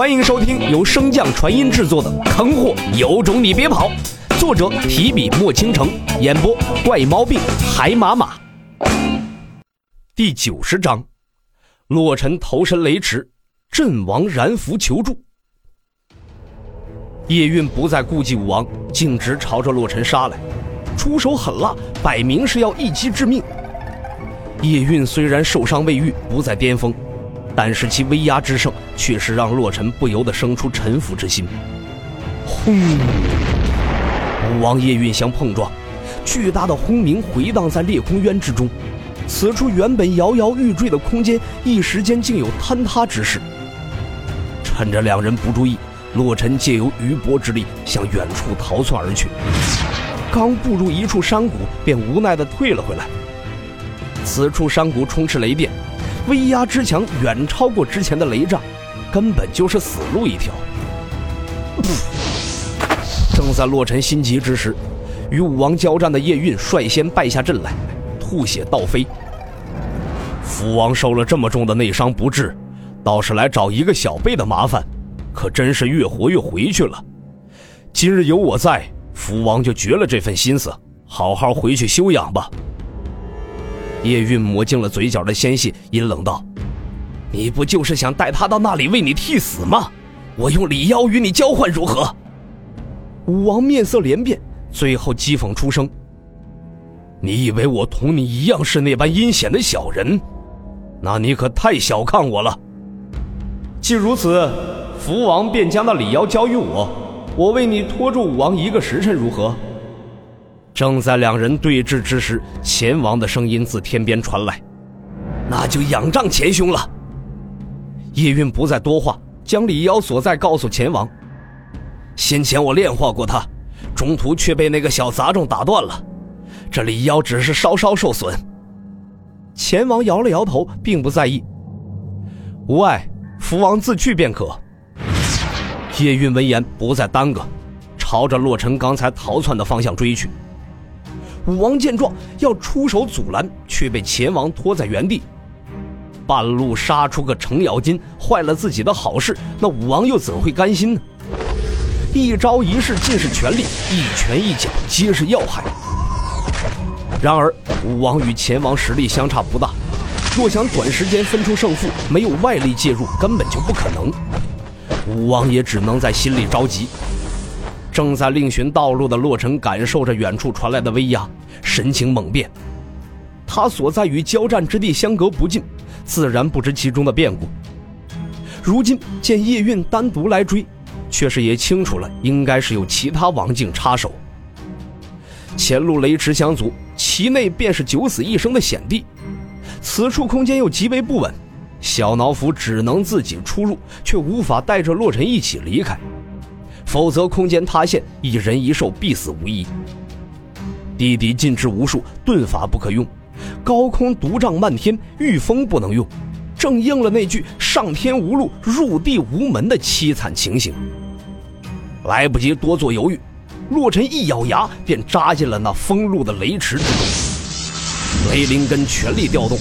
欢迎收听由升降传音制作的《坑货有种你别跑》，作者提笔墨倾城，演播怪毛病海马马。第九十章，洛尘投身雷池，阵亡燃符求助。叶韵不再顾忌武王，径直朝着洛尘杀来，出手狠辣，摆明是要一击致命。叶韵虽然受伤未愈，不在巅峰。但是其威压之盛，却是让洛尘不由得生出臣服之心。轰！武王夜运相碰撞，巨大的轰鸣回荡在裂空渊之中。此处原本摇摇欲坠的空间，一时间竟有坍塌之势。趁着两人不注意，洛尘借由余波之力向远处逃窜而去。刚步入一处山谷，便无奈地退了回来。此处山谷充斥雷电。威压之强远超过之前的雷杖，根本就是死路一条。正在洛尘心急之时，与武王交战的叶韵率先败下阵来，吐血倒飞。福王受了这么重的内伤不治，倒是来找一个小辈的麻烦，可真是越活越回去了。今日有我在，福王就绝了这份心思，好好回去休养吧。叶韵抹净了嘴角的鲜血，阴冷道：“你不就是想带他到那里为你替死吗？我用李妖与你交换如何？”武王面色连变，最后讥讽出声：“你以为我同你一样是那般阴险的小人？那你可太小看我了。既如此，福王便将那李妖交于我，我为你拖住武王一个时辰，如何？”正在两人对峙之时，钱王的声音自天边传来：“那就仰仗钱兄了。”叶韵不再多话，将李妖所在告诉钱王。先前我炼化过他，中途却被那个小杂种打断了。这李妖只是稍稍受损。钱王摇了摇头，并不在意。无碍，福王自去便可。叶韵闻言不再耽搁，朝着洛尘刚才逃窜的方向追去。武王见状要出手阻拦，却被钱王拖在原地。半路杀出个程咬金，坏了自己的好事，那武王又怎会甘心呢？一招一式尽是全力，一拳一脚皆是要害。然而武王与钱王实力相差不大，若想短时间分出胜负，没有外力介入根本就不可能。武王也只能在心里着急。正在另寻道路的洛尘感受着远处传来的威压，神情猛变。他所在与交战之地相隔不近，自然不知其中的变故。如今见叶韵单独来追，却是也清楚了，应该是有其他王境插手。前路雷池相阻，其内便是九死一生的险地。此处空间又极为不稳，小脑斧只能自己出入，却无法带着洛尘一起离开。否则，空间塌陷，一人一兽必死无疑。地底禁制无数，遁法不可用，高空毒障漫天，御风不能用，正应了那句“上天无路，入地无门”的凄惨情形。来不及多做犹豫，洛尘一咬牙，便扎进了那封路的雷池之中。雷灵根全力调动，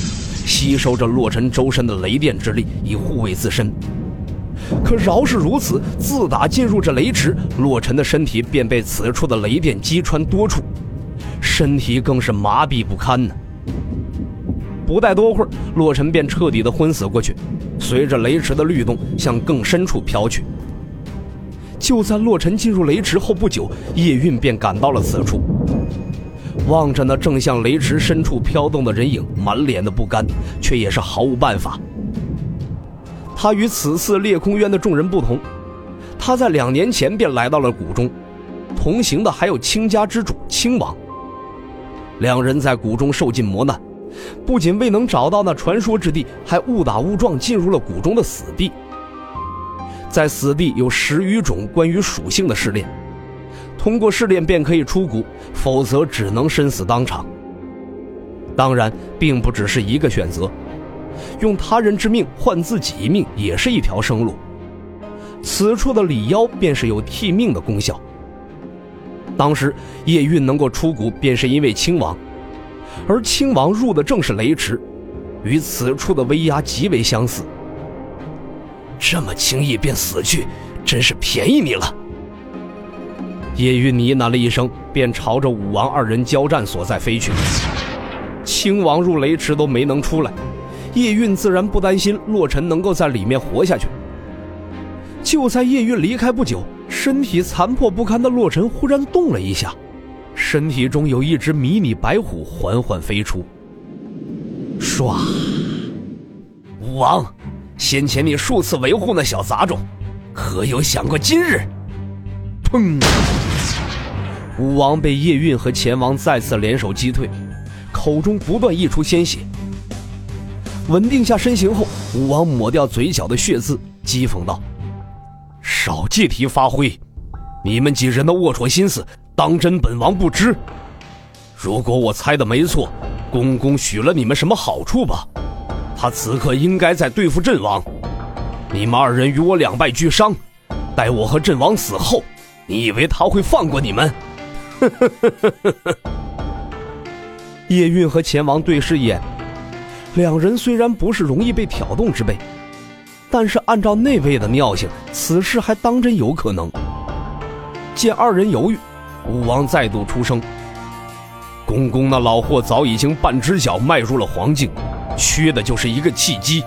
吸收着洛尘周身的雷电之力，以护卫自身。可饶是如此，自打进入这雷池，洛尘的身体便被此处的雷电击穿多处，身体更是麻痹不堪呢。不待多会儿，洛尘便彻底的昏死过去，随着雷池的律动向更深处飘去。就在洛尘进入雷池后不久，叶韵便赶到了此处，望着那正向雷池深处飘动的人影，满脸的不甘，却也是毫无办法。他与此次裂空渊的众人不同，他在两年前便来到了谷中，同行的还有卿家之主亲王。两人在谷中受尽磨难，不仅未能找到那传说之地，还误打误撞进入了谷中的死地。在死地有十余种关于属性的试炼，通过试炼便可以出谷，否则只能身死当场。当然，并不只是一个选择。用他人之命换自己一命也是一条生路。此处的李妖便是有替命的功效。当时叶蕴能够出谷，便是因为亲王，而亲王入的正是雷池，与此处的威压极为相似。这么轻易便死去，真是便宜你了。叶韵呢喃了一声，便朝着武王二人交战所在飞去。亲王入雷池都没能出来，叶韵自然不担心洛尘能够在里面活下去。就在叶韵离开不久，身体残破不堪的洛尘忽然动了一下，身体中有一只迷你白虎缓缓飞出。唰！武王，先前你数次维护那小杂种，可有想过今日？砰！武王被叶韵和前王再次联手击退。口中不断溢出鲜血，稳定下身形后，武王抹掉嘴角的血渍，讥讽道：“少借题发挥，你们几人的龌龊心思，当真本王不知？如果我猜的没错，公公许了你们什么好处吧？他此刻应该在对付阵王，你们二人与我两败俱伤，待我和阵王死后，你以为他会放过你们？”呵呵呵呵呵呵。叶韵和钱王对视一眼，两人虽然不是容易被挑动之辈，但是按照那位的尿性，此事还当真有可能。见二人犹豫，武王再度出声：“公公那老货早已经半只脚迈入了黄境，缺的就是一个契机。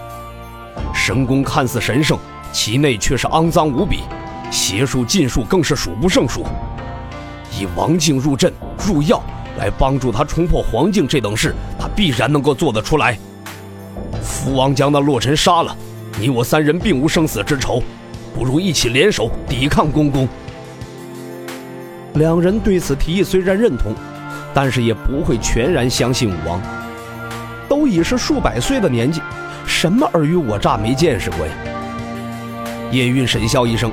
神功看似神圣，其内却是肮脏无比，邪术禁术更是数不胜数。以王境入阵入药。”来帮助他冲破黄境这等事，他必然能够做得出来。父王将那洛尘杀了，你我三人并无生死之仇，不如一起联手抵抗公公。两人对此提议虽然认同，但是也不会全然相信武王。都已是数百岁的年纪，什么尔虞我诈没见识过呀？叶韵沈笑一声，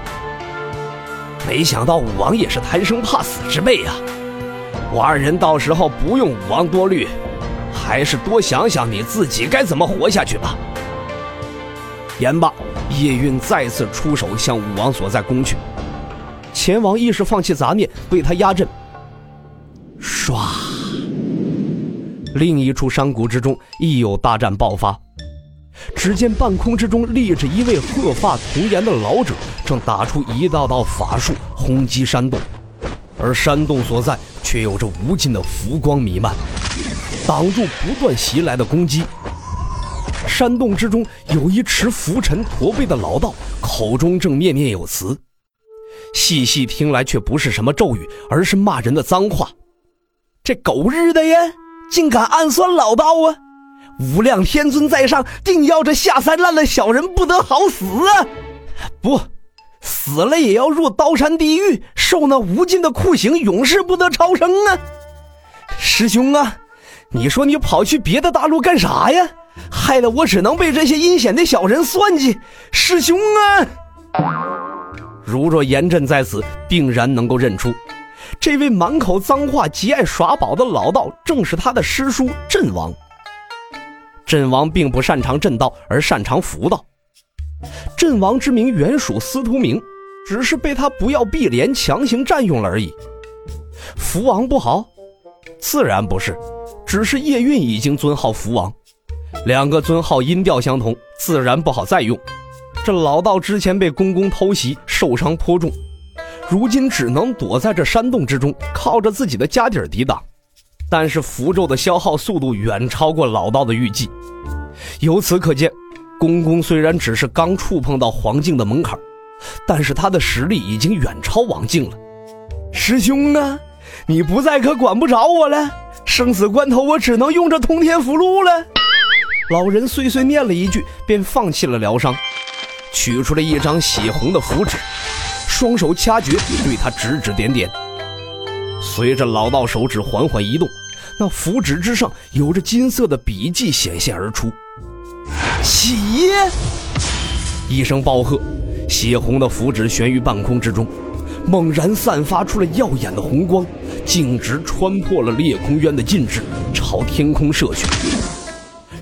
没想到武王也是贪生怕死之辈呀。我二人到时候不用武王多虑，还是多想想你自己该怎么活下去吧。言罢，叶韵再次出手向武王所在攻去。前王亦是放弃杂念，为他压阵。唰！另一处山谷之中亦有大战爆发。只见半空之中立着一位鹤发童颜的老者，正打出一道道法术轰击山洞。而山洞所在却有着无尽的浮光弥漫，挡住不断袭来的攻击。山洞之中有一持浮尘驼背的老道，口中正念念有词，细细听来却不是什么咒语，而是骂人的脏话。这狗日的呀，竟敢暗算老道啊！无量天尊在上，定要这下三滥的小人不得好死啊！不。死了也要入刀山地狱，受那无尽的酷刑，永世不得超生啊！师兄啊，你说你跑去别的大陆干啥呀？害得我只能被这些阴险的小人算计。师兄啊！如若严阵在此，定然能够认出，这位满口脏话、极爱耍宝的老道，正是他的师叔阵王。阵王并不擅长阵道，而擅长符道。阵王之名原属司徒明，只是被他不要碧莲强行占用了而已。符王不好，自然不是，只是叶韵已经尊号福王，两个尊号音调相同，自然不好再用。这老道之前被公公偷袭，受伤颇重，如今只能躲在这山洞之中，靠着自己的家底儿抵挡。但是符咒的消耗速度远超过老道的预计，由此可见。公公虽然只是刚触碰到黄境的门槛，但是他的实力已经远超王境了。师兄呢，你不在可管不着我了。生死关头，我只能用这通天符箓了。老人碎碎念了一句，便放弃了疗伤，取出了一张血红的符纸，双手掐诀，对他指指点点。随着老道手指缓缓移动，那符纸之上有着金色的笔迹显现而出。起！一声暴喝，血红的符纸悬于半空之中，猛然散发出了耀眼的红光，径直穿破了裂空渊的禁制，朝天空射去。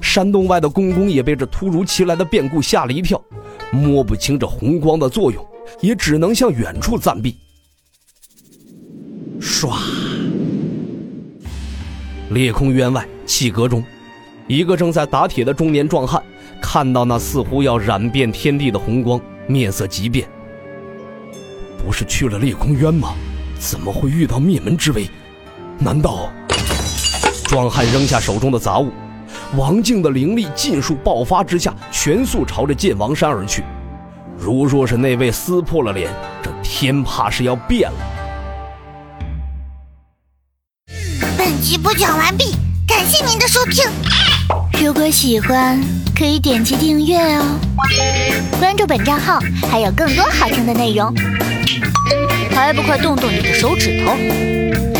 山洞外的公公也被这突如其来的变故吓了一跳，摸不清这红光的作用，也只能向远处暂避。唰！裂空渊外气阁中。一个正在打铁的中年壮汉，看到那似乎要染遍天地的红光，面色急变。不是去了裂空渊吗？怎么会遇到灭门之危？难道……壮汉扔下手中的杂物，王静的灵力尽数爆发之下，全速朝着剑王山而去。如若是那位撕破了脸，这天怕是要变了。本集播讲完毕，感谢您的收听。如果喜欢，可以点击订阅哦，关注本账号还有更多好听的内容。还不快动动你的手指头！